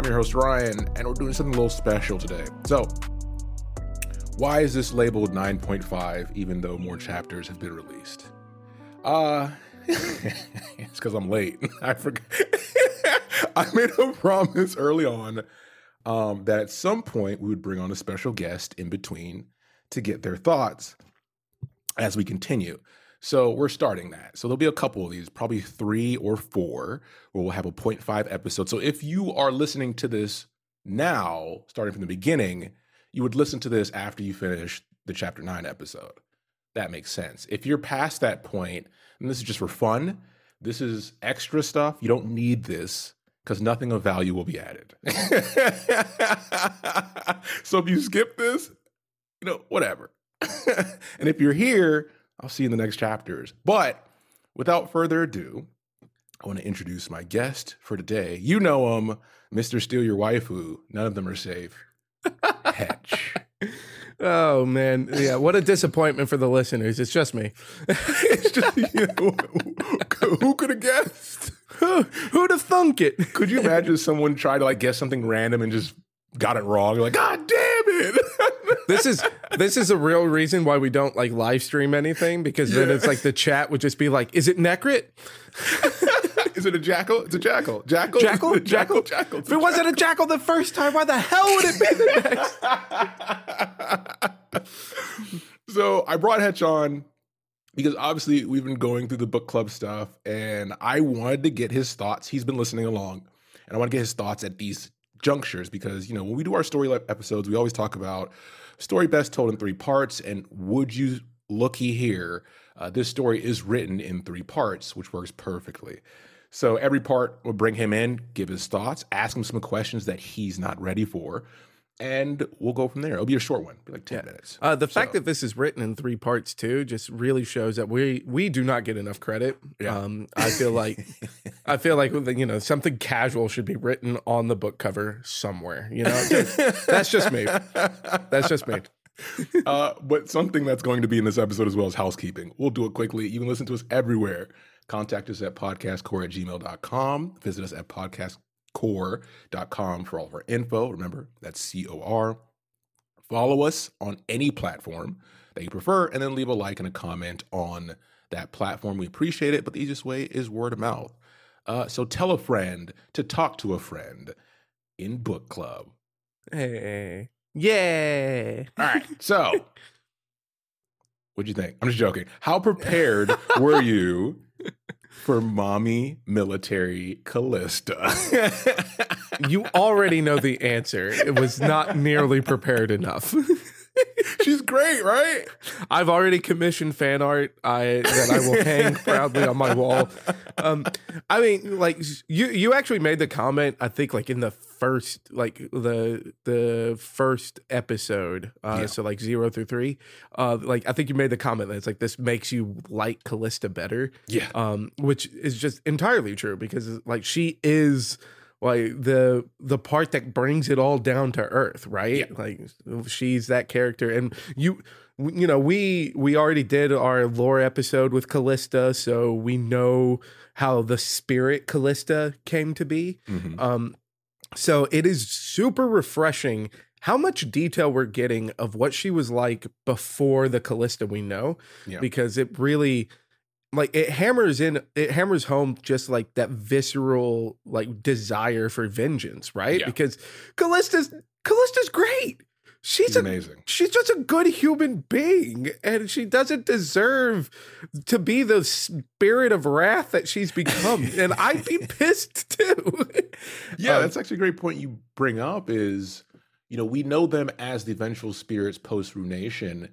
I'm your host, Ryan, and we're doing something a little special today. So, why is this labeled 9.5 even though more chapters have been released? Uh, it's because I'm late. I forgot. I made a promise early on um, that at some point we would bring on a special guest in between to get their thoughts as we continue. So we're starting that. So there'll be a couple of these, probably three or four, where we'll have a 0.5 episode. So if you are listening to this now, starting from the beginning, you would listen to this after you finish the chapter nine episode. That makes sense. If you're past that point, and this is just for fun, this is extra stuff. You don't need this because nothing of value will be added. so if you skip this, you know, whatever. and if you're here, I'll see you in the next chapters. But without further ado, I want to introduce my guest for today. You know him, Mr. Steal Your Waifu. None of them are safe. Hetch. Oh man, yeah! What a disappointment for the listeners. It's just me. it's just you. Who could have guessed? Who'd have thunk it? Could you imagine someone try to like guess something random and just got it wrong? You're like, it! This is this is a real reason why we don't like live stream anything because then it's like the chat would just be like, "Is it Necrit? Is it a jackal? It's a jackal. Jackal. Jackal? Jackal. Jackal. If it wasn't a jackal the first time, why the hell would it be the next?" so I brought Hetch on because obviously we've been going through the book club stuff, and I wanted to get his thoughts. He's been listening along, and I want to get his thoughts at these junctures because you know when we do our story episodes, we always talk about story best told in three parts, and would you looky here? Uh, this story is written in three parts, which works perfectly. So every part will bring him in, give his thoughts, ask him some questions that he's not ready for, and we'll go from there. It'll be a short one, be like ten yeah. minutes. Uh, the so. fact that this is written in three parts too just really shows that we we do not get enough credit. Yeah. Um, I feel like I feel like you know something casual should be written on the book cover somewhere. You know, just, that's just me. That's just me. Uh, but something that's going to be in this episode as well as housekeeping. We'll do it quickly. You can listen to us everywhere. Contact us at podcastcor at gmail.com. Visit us at podcast core.com for all of our info. Remember, that's C O R. Follow us on any platform that you prefer, and then leave a like and a comment on that platform. We appreciate it, but the easiest way is word of mouth. Uh, so tell a friend to talk to a friend in book club. Hey. Yay. All right. So, what'd you think? I'm just joking. How prepared were you for mommy military Kalista? you already know the answer. It was not nearly prepared enough. Great, right? I've already commissioned fan art I, that I will hang proudly on my wall. Um, I mean, like you, you actually made the comment. I think like in the first, like the the first episode. Uh, yeah. So like zero through three. Uh, like I think you made the comment that it's like this makes you like Kalista better. Yeah. Um, which is just entirely true because like she is like the the part that brings it all down to earth right yeah. like she's that character and you you know we we already did our lore episode with kalista so we know how the spirit kalista came to be mm-hmm. um so it is super refreshing how much detail we're getting of what she was like before the kalista we know yeah. because it really like it hammers in it hammers home just like that visceral like desire for vengeance right? Yeah. because kalista's kalista's great. She's, she's a, amazing. she's just a good human being and she doesn't deserve to be the spirit of wrath that she's become and i'd be pissed too. Yeah um, that's actually a great point you bring up is you know we know them as the vengeful spirits post ruination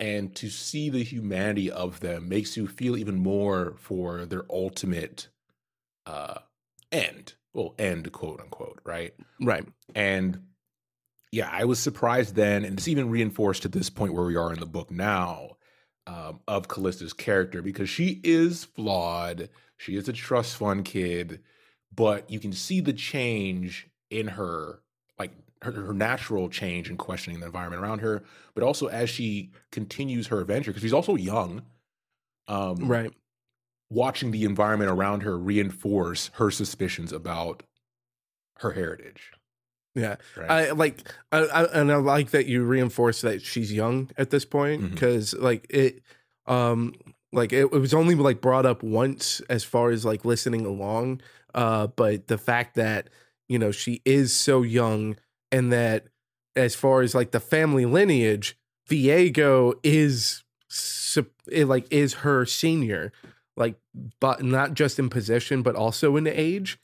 and to see the humanity of them makes you feel even more for their ultimate uh end. Well end quote unquote right? Right. And yeah i was surprised then and it's even reinforced to this point where we are in the book now um, of kalista's character because she is flawed she is a trust fund kid but you can see the change in her her, her natural change in questioning the environment around her, but also as she continues her adventure, because she's also young. Um, right. watching the environment around her reinforce her suspicions about her heritage. Yeah, Right. I like, I, I, and I like that you reinforce that she's young at this point because, like, it, um, like it, it was only like brought up once as far as like listening along, uh, but the fact that you know she is so young and that as far as like the family lineage, Viego is like is her senior, like, but not just in position but also in age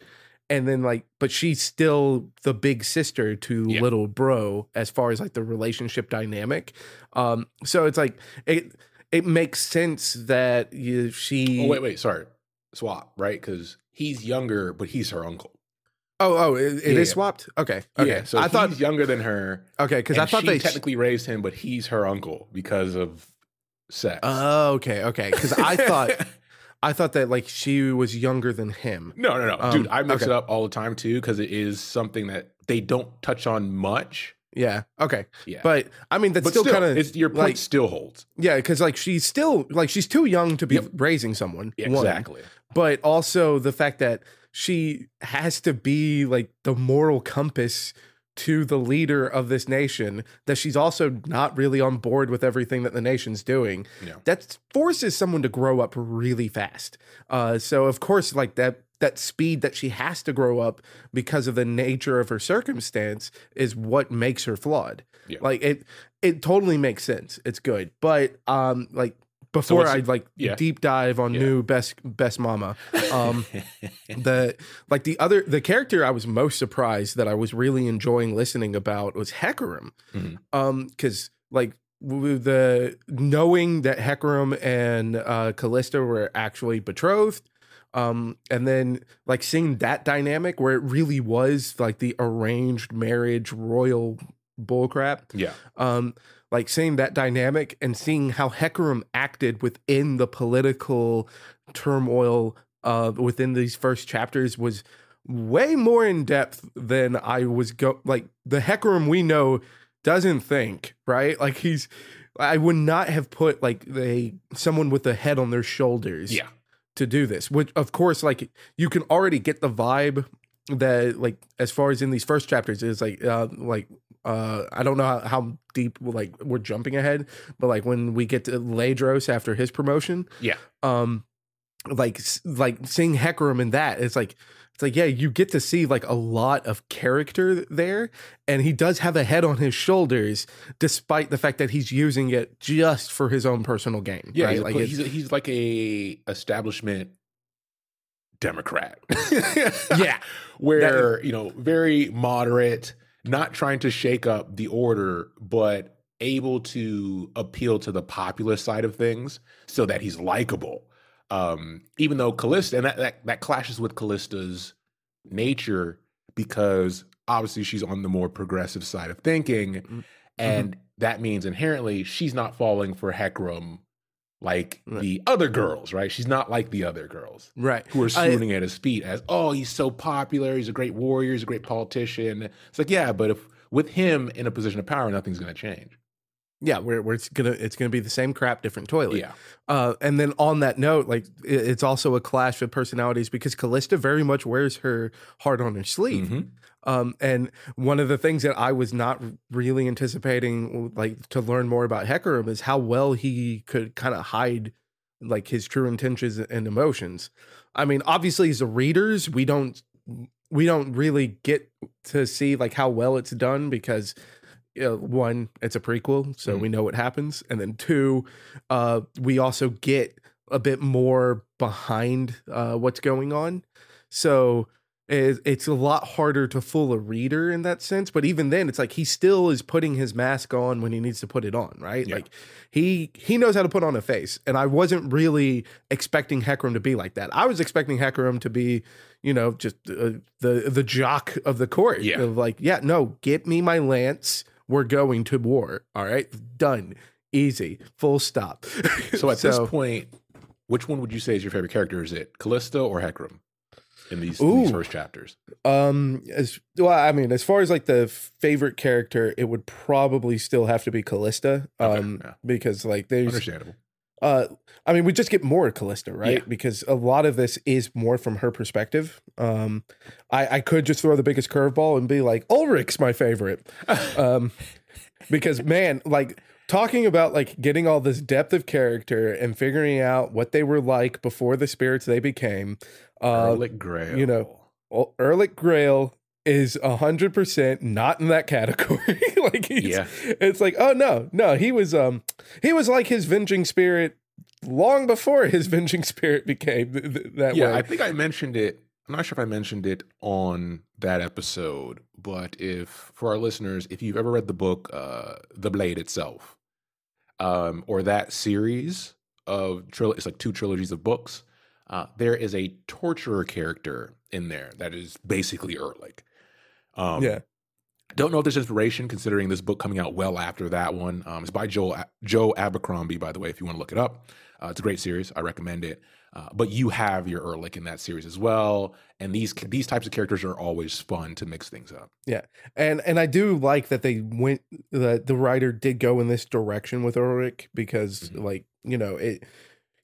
and then like but she's still the big sister to Yeah. little bro as far as like the relationship dynamic um so it's like it it makes sense that you, she oh wait, wait, sorry, swap, right? Because he's younger, but he's her uncle. Oh oh it, it is Yeah, yeah. swapped okay okay Yeah, so i he's thought younger than her. okay because i thought she they technically raised him, but he's her uncle because of sex. oh okay okay because i thought i thought that like she was younger than him no, no, no, Um, dude. I mix okay. it up all the time too because it is something that they don't touch on much. yeah okay Yeah, but i mean that's but still, kind of your point like- still holds. yeah because like she's still like she's too young to be Yep. raising someone one. Exactly. but also the fact that she has to be like the moral compass to the leader of this nation that she's also not really on board with everything that the nation's doing Yeah. that forces someone to grow up really fast uh so of course like that that speed that she has to grow up because of the nature of her circumstance is what makes her flawed Yeah. like it it totally makes sense it's good but um like before what's- I like yeah. deep dive on Yeah. new best best mama, um, the like the other the character I was most surprised that I was really enjoying listening about was Hecarim, Mhm. um, because like the knowing that Hecarim and uh, Kalista were actually betrothed, um, and then like seeing that dynamic where it really was like the arranged marriage royal bullcrap yeah. um like seeing that dynamic and seeing how Hecarim acted within the political turmoil uh within these first chapters was way more in depth than I was go like the Hecarim we know doesn't think, right? Like he's I would not have put like they someone with a head on their shoulders Yeah. to do this. Which of course, like you can already get the vibe that like as far as in these first chapters is like uh like uh I don't know how, how deep like we're jumping ahead, but like when we get to Ledros after his promotion, Yeah. um like like seeing Hecarim in that it's like it's like yeah you get to see like a lot of character there and he does have a head on his shoulders despite the fact that he's using it just for his own personal gain Yeah, right he's, like he's, he's like a establishment Democrat. Yeah. where you know, very moderate, not trying to shake up the order, but able to appeal to the populist side of things, so that he's likable. Um, even though Kalista, and that, that that clashes with Kalista's nature because obviously she's on the more progressive side of thinking, Mm-hmm. and that means inherently she's not falling for Hecarim like Right. the other girls, right? She's not like the other girls right who are I- swooning at his feet as, oh, he's so popular, he's a great warrior, he's a great politician. It's like, yeah, but if with him in a position of power, nothing's going to change. Yeah where, where it's gonna it's gonna be the same crap different toilet Yeah, Uh, and then on that note, like it- it's also a clash of personalities because Kalista very much wears her heart on her sleeve. Mhm. Um, and one of the things that I was not really anticipating, like to learn more about Hecarim, is how well he could kind of hide like his true intentions and emotions. I mean, obviously, as readers, we don't we don't really get to see like how well it's done because you know, one, it's a prequel, so Mhm. we know what happens, and then two, uh, we also get a bit more behind uh, what's going on. So it, it's a lot harder to fool a reader in that sense. But even then, it's like he still is putting his mask on when he needs to put it on, right? Yeah. Like he he knows how to put on a face, and I wasn't really expecting Hecarim to be like that. I was expecting Hecarim to be, you know, just uh, the the jock of the court. Yeah. Of like, yeah, no, get me my lance. We're going to war. All right, done, easy, full stop. So at this point, which one would you say is your favorite character? Is it Kalista or Hecarim in these, in these first chapters? Um, as well, I mean, as far as like the favorite character, it would probably still have to be Kalista. Okay, Um, yeah. because like there's Understandable. Uh i mean we just get more kalista right Yeah. because a lot of this is more from her perspective um i i could just throw the biggest curveball and be like ulrich's my favorite um because man like talking about like getting all this depth of character and figuring out what they were like before the spirits they became uh Erlok Grael. you know, Erlok Grael is a hundred percent not in that category. like, he's, Yeah. it's like, oh no, no, he was, um, he was like his venging spirit long before his venging spirit became th- th- that yeah, way. I think I mentioned it. I'm not sure if I mentioned it on that episode, but if for our listeners, if you've ever read the book uh The Blade itself, um, or that series of tril- it's like two trilogies of books, uh, there is a torturer character in there that is basically Erlok. Um, yeah, Don't know if there's inspiration considering this book coming out well after that one. Um, it's by Joel Joe Abercrombie, by the way, if you want to look it up. Uh, it's a great series. I recommend it. Uh, but you have your Erlok in that series as well, and these these types of characters are always fun to mix things up. Yeah, and and I do like that they went that the writer did go in this direction with Ulrich because Mhm. like you know it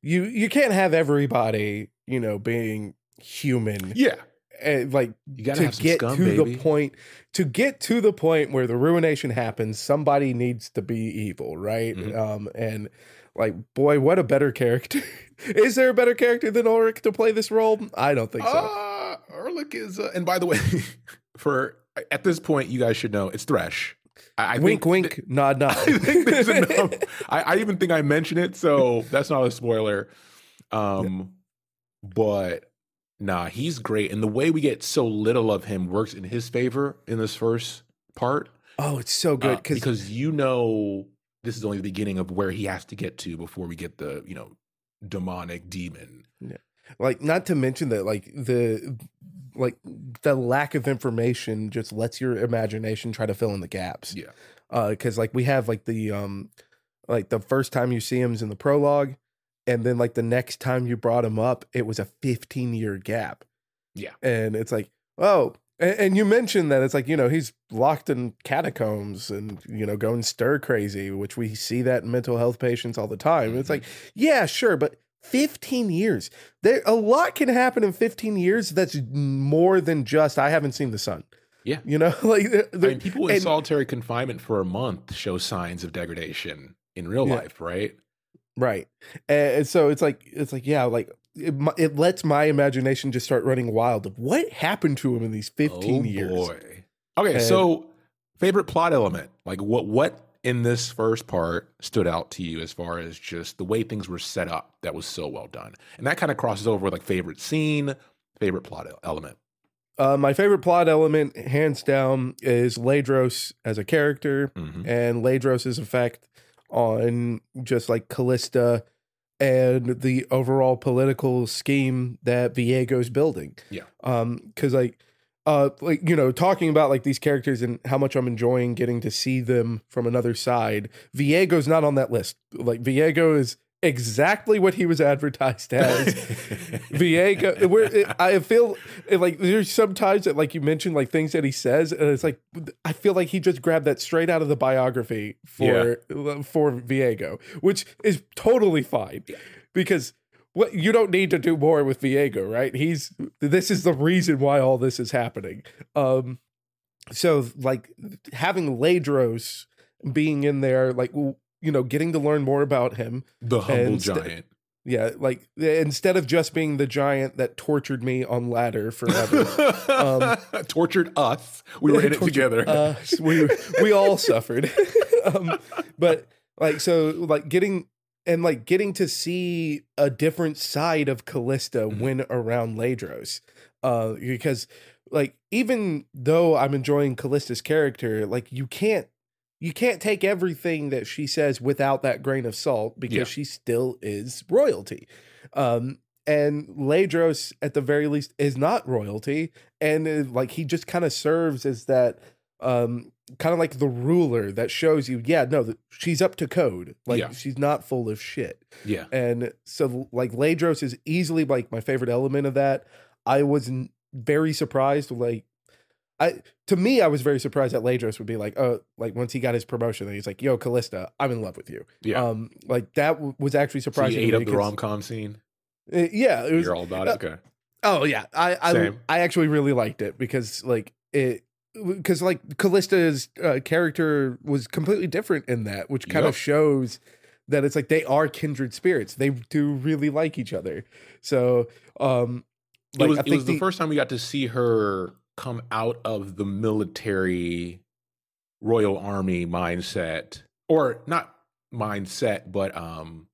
you you can't have everybody you know being human Yeah, and like you gotta to have get scum, to baby. the point to get to the point where the ruination happens somebody needs to be evil right Mhm. um and like boy what a better character is there a better character than ulrich to play this role i don't think so Uh, Erlok is, uh, and by the way, for at this point, you guys should know it's Thresh. I, I wink wink nod nod I think there's enough. I, I even think I mentioned it, so that's not a spoiler. Um, but nah, he's great, and the way we get so little of him works in his favor in this first part. oh it's so uh, good because because you know this is only the beginning of where he has to get to before we get the you know demonic demon. Yeah. like not to mention that like the like the lack of information just lets your imagination try to fill in the gaps Yeah, uh because like we have like the um like the first time you see him is in the prologue and then like the next time you brought him up it was a 15 year gap Yeah. and it's like oh and, and you mentioned that it's like you know he's locked in catacombs and you know going stir crazy which we see that in mental health patients all the time it's Mhm. like yeah sure but 15 years there a lot can happen in 15 years that's more than just i haven't seen the sun Yeah. you know like the, I mean, people in and- solitary confinement for a month show signs of degradation in real Yeah. life, right? Right. And so it's like it's like yeah, like it, it lets my imagination just start running wild of what happened to him in these 15 oh, years. Boy. Okay, And- so favorite plot element, like what what in this first part stood out to you as far as just the way things were set up that was so well done, and that kind of crosses over with like favorite scene, favorite plot element. Uh, my favorite plot element, hands down, is Ledros as a character Mhm. and Ledros's effect on just like Kalista and the overall political scheme that Viego's building. Yeah. Um, because like uh like you know, talking about like these characters and how much I'm enjoying getting to see them from another side, Viego's not on that list. Like Viego is exactly what he was advertised as. Viego, where it, I feel it, like there's sometimes that like you mentioned like things that he says, and it's like I feel like he just grabbed that straight out of the biography for for Viego, which is totally fine because what you don't need to do more with Viego, right? He's this is the reason why all this is happening. Um, so like having Ledros being in there, like you know, getting to learn more about him. the humble sta- giant. Yeah, like instead of just being the giant that tortured me on ladder forever. um, Tortured us. We were in it together. us. we we all suffered. um, but like so like getting and like getting to see a different side of Kalista Mhm. when around Ledros. Uh because like even though I'm enjoying Kalista's character, like you can't you can't take everything that she says without that grain of salt because Yeah. she still is royalty. Um and Ledros at the very least is not royalty and uh, like he just kind of serves as that um kind of like the ruler that shows you yeah no she's up to code like Yeah. she's not full of shit yeah. and so like Ledros is easily like my favorite element of that I was very surprised like I to me, I was very surprised that Ledros would be like, oh, like once he got his promotion, he's like, "Yo, Kalista, I'm in love with you." Yeah. Um, like that w- was actually So surprising. you ate up the rom com scene. Uh, yeah, it was. You're all about it. Okay. Oh yeah, I I, Same. I actually really liked it because like it because like Kalista's uh, character was completely different in that, which kind Yep. of shows that it's like they are kindred spirits. They do really like each other. So um, it like was, I it was the, first time we got to see her come out of the military royal army mindset or not mindset but um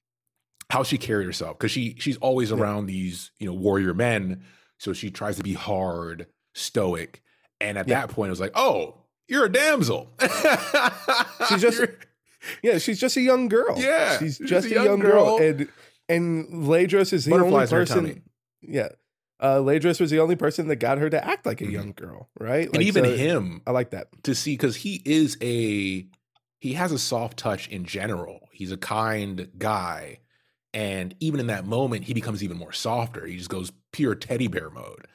how she carried herself because she she's always Yeah. around these you know warrior men so she tries to be hard stoic and at Yeah. that point it was like oh you're a damsel She's just- You're- Yeah, she's just a young girl. Yeah, she's she's just a young, girl. girl. and and Ledros is the only Butterflies person. Yeah, uh, Ledros was the only person that got her to act like a Mhm. young girl, right? and even so him I like that. to see because he is a he has a soft touch in general. He's a kind guy, and even in that moment, he becomes even more softer. He just goes pure teddy bear mode.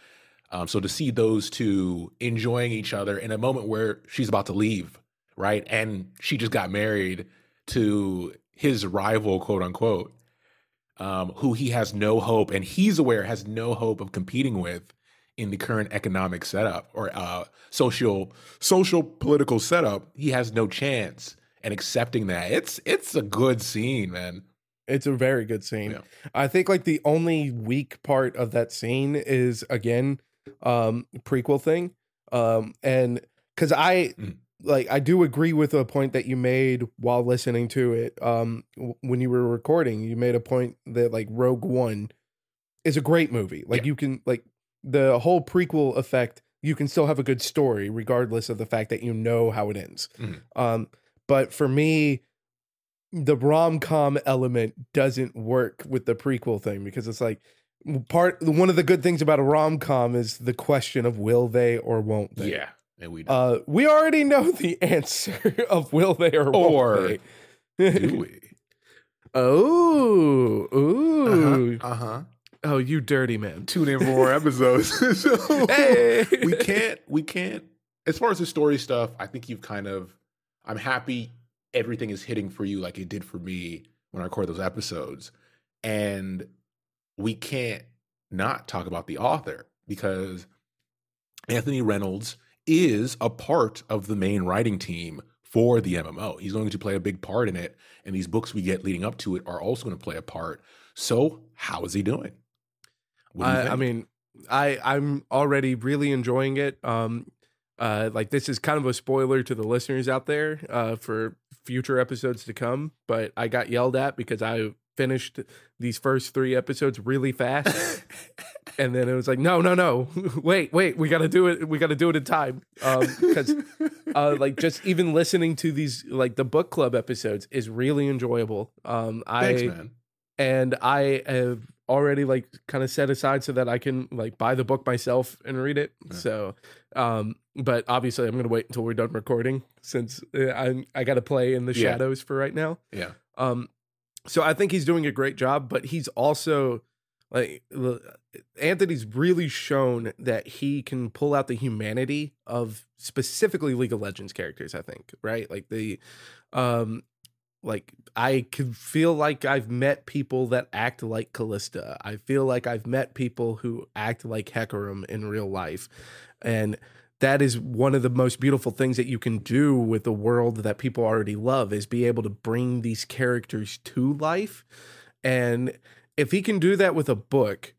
Um, so to see those two enjoying each other in a moment where she's about to leave, right, and she just got married to his rival, quote unquote, um, who he has no hope, and he's aware has no hope of competing with in the current economic setup or uh, social social political setup, he has no chance. And accepting that, it's it's a good scene, man. It's a very good scene. Yeah. I think like the only weak part of that scene is again um prequel thing. Um and cuz I Mm. Like I do agree with a point that you made while listening to it. Um w- when you were recording, you made a point that like Rogue One is a great movie. Like Yeah. you can like the whole prequel effect, you can still have a good story regardless of the fact that you know how it ends. Mhm. Um but for me the rom-com element doesn't work with the prequel thing because it's like part one of the good things about a rom-com is the question of will they or won't they Yeah, and we uh we already know the answer of will they or won't Or they do we? oh ooh Uh huh. oh you dirty man Tune in for more episodes. So, Hey. we can't. We can't. As far as the story stuff, I think you've kind of. I'm happy everything is hitting for you like it did for me when I record those episodes, and we can't not talk about the author because Anthony Reynolds is a part of the main writing team for the MMO. He's going to play a big part in it, and these books we get leading up to it are also going to play a part. So, how is he doing? Do I, I mean, I I'm already really enjoying it. Um, uh, like this is kind of a spoiler to the listeners out there uh, for future episodes to come. But I got yelled at because I finished these first three episodes really fast, and then it was like, no, no, no, wait, wait, we got to do it. We got to do it in time. Um, because uh, like just even listening to these like the book club episodes is really enjoyable. Um, Thanks, I man. and I have already like kind of set aside so that I can like buy the book myself and read it. Yeah. So, um, but obviously I'm gonna wait until we're done recording since uh, I I got to play in the Yeah. shadows for right now. Yeah. Um, so I think he's doing a great job, but he's also like Anthony's really shown that he can pull out the humanity of specifically League of Legends characters. I think right, like the, um, like I can feel like I've met people that act like Kalista. I feel like I've met people who act like Hecarim in real life, and that is one of the most beautiful things that you can do with the world that people already love is be able to bring these characters to life and if he can do that with a book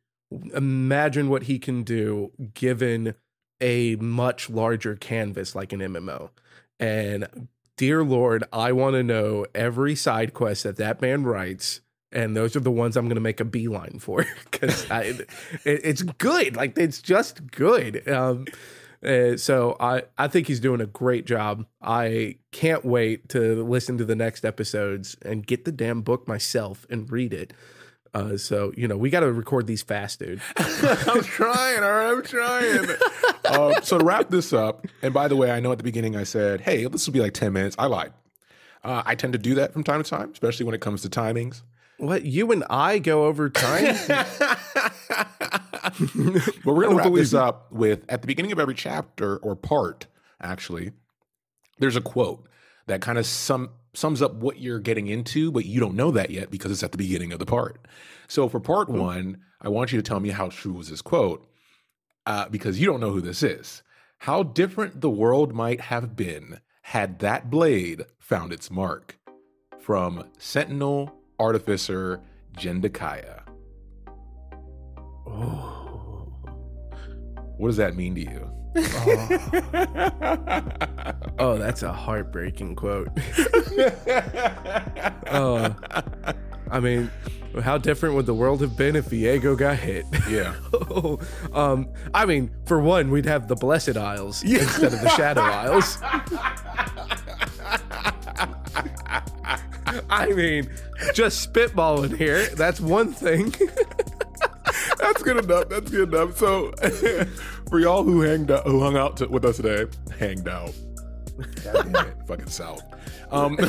imagine what he can do given a much larger canvas like an MMO and dear lord i want to know every side quest that that man writes and those are the ones i'm going to make a beeline for because it, it's good like it's just good um uh, so I, I think he's doing a great job. I can't wait to listen to the next episodes and get the damn book myself and read it. Uh, so you know we got to record these fast, dude. I'm trying, all right, I'm trying. um, so to wrap this up, and by the way, I know at the beginning I said, "Hey, this will be like 10 minutes." I lied. Uh, I tend to do that from time to time, especially when it comes to timings. What you and I go over time? but we're going to wrap this up with at the beginning of every chapter or part, actually, there's a quote that kind of sum, sums up what you're getting into, but you don't know that yet because it's at the beginning of the part. So for part mm-hmm. one, I want you to tell me how true was this quote uh, because you don't know who this is. How different the world might have been had that blade found its mark. From Sentinel Artificer Jendakaya. Oh. What does that mean to you? Oh. oh, that's a heartbreaking quote. oh, I mean, how different would the world have been if Viego got hit? Yeah. oh, um, I mean, for one, we'd have the Blessed Isles yeah. instead of the Shadow Isles. I mean, just spitballing here. That's one thing. That's good enough. That's good enough. So, for y'all who hanged out, who hung out to, with us today, hanged out. God damn it, fucking South. Um,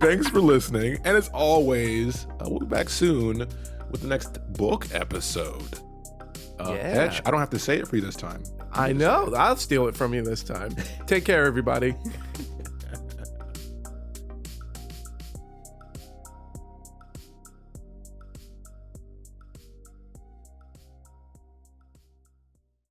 thanks for listening, and as always, uh, we'll be back soon with the next book episode. Uh, yeah. Etch, I don't have to say it for you this time. I know. I'll steal it from you this time. Take care, everybody.